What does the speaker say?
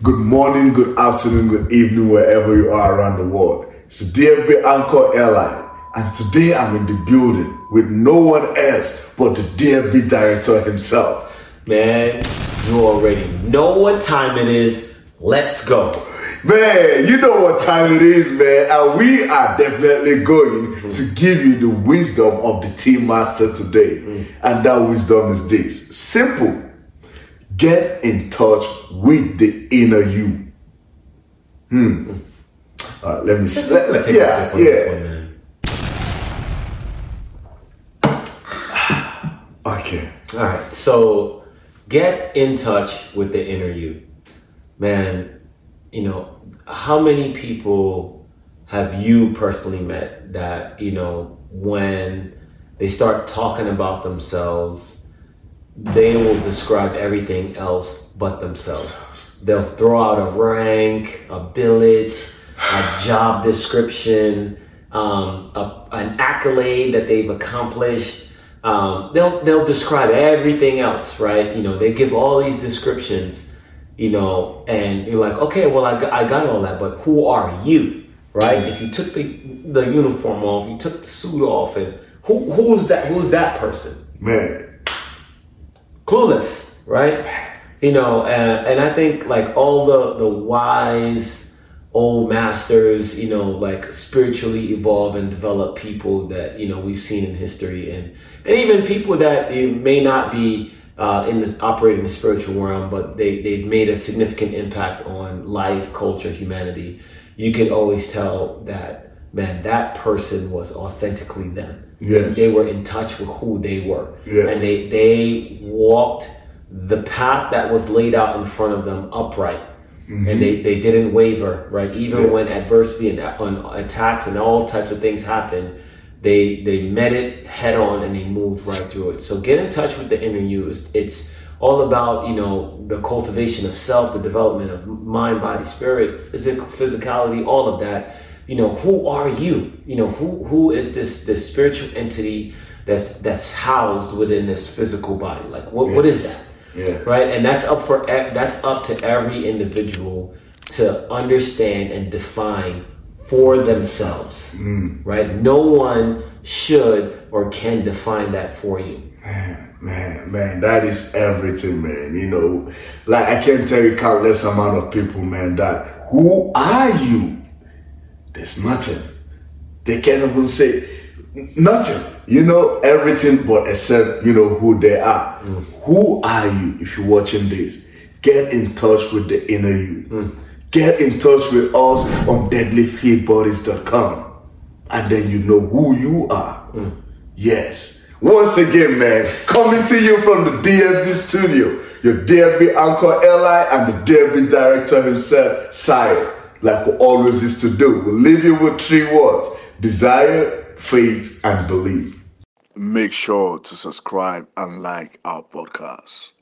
Good morning, good afternoon, good evening, wherever you are around the world. It's the DFB Uncle Eli, and today I'm in the building with no one else but the DFB director himself. Man, you already know what time it is. Let's go. Man, you know what time it is, man, and we are definitely going mm-hmm. to give you the wisdom of the Tea Master today. Mm-hmm. And that wisdom is this simple Get in touch with the inner you. Hmm. All right, let me see. Let, let, yeah, yeah. okay. All right. So get in touch with the inner you. Man, you know, how many people have you personally met that, you know, when they start talking about themselves, they will describe everything else but themselves. They'll throw out a rank, a billet, a job description, um, a, an accolade that they've accomplished. Um, they'll they'll describe everything else, right? You know, they give all these descriptions, you know, and you're like, okay, well, I got, I got all that, but who are you, right? If you took the the uniform off, you took the suit off, and who who's that? Who's that person? Man, clueless, right? You know, and, and I think like all the the wise old masters, you know, like spiritually evolve and develop people that you know we've seen in history, and and even people that may not be uh, in the operating the spiritual realm, but they they've made a significant impact on life, culture, humanity. You can always tell that man, that person was authentically them. Yes. They were in touch with who they were. Yes. And they, they walked the path that was laid out in front of them upright. Mm-hmm. And they, they didn't waver, right? Even yeah. when adversity and on attacks and all types of things happened, they they met it head on and they moved right through it. So get in touch with the inner you. It's, it's all about you know the cultivation of self, the development of mind, body, spirit, physical, physicality, all of that you know, who are you? You know, who who is this this spiritual entity that's that's housed within this physical body? Like, what, yes. what is that? Yeah. Right, and that's up for that's up to every individual to understand and define for themselves. Mm. Right, no one should or can define that for you. Man, man, man, that is everything, man. You know, like I can't tell you countless amount of people, man, that who are you? There's nothing. They can't even say nothing. You know everything but except you know who they are. Mm. Who are you? If you're watching this, get in touch with the inner you. Mm. Get in touch with us on deadlyfitbodies.com, and then you know who you are. Mm. Yes. Once again, man, coming to you from the DFB studio, your DFB uncle Eli and the DFB director himself, Sire like we always used to do. We'll leave you with three words desire, faith, and belief. Make sure to subscribe and like our podcast.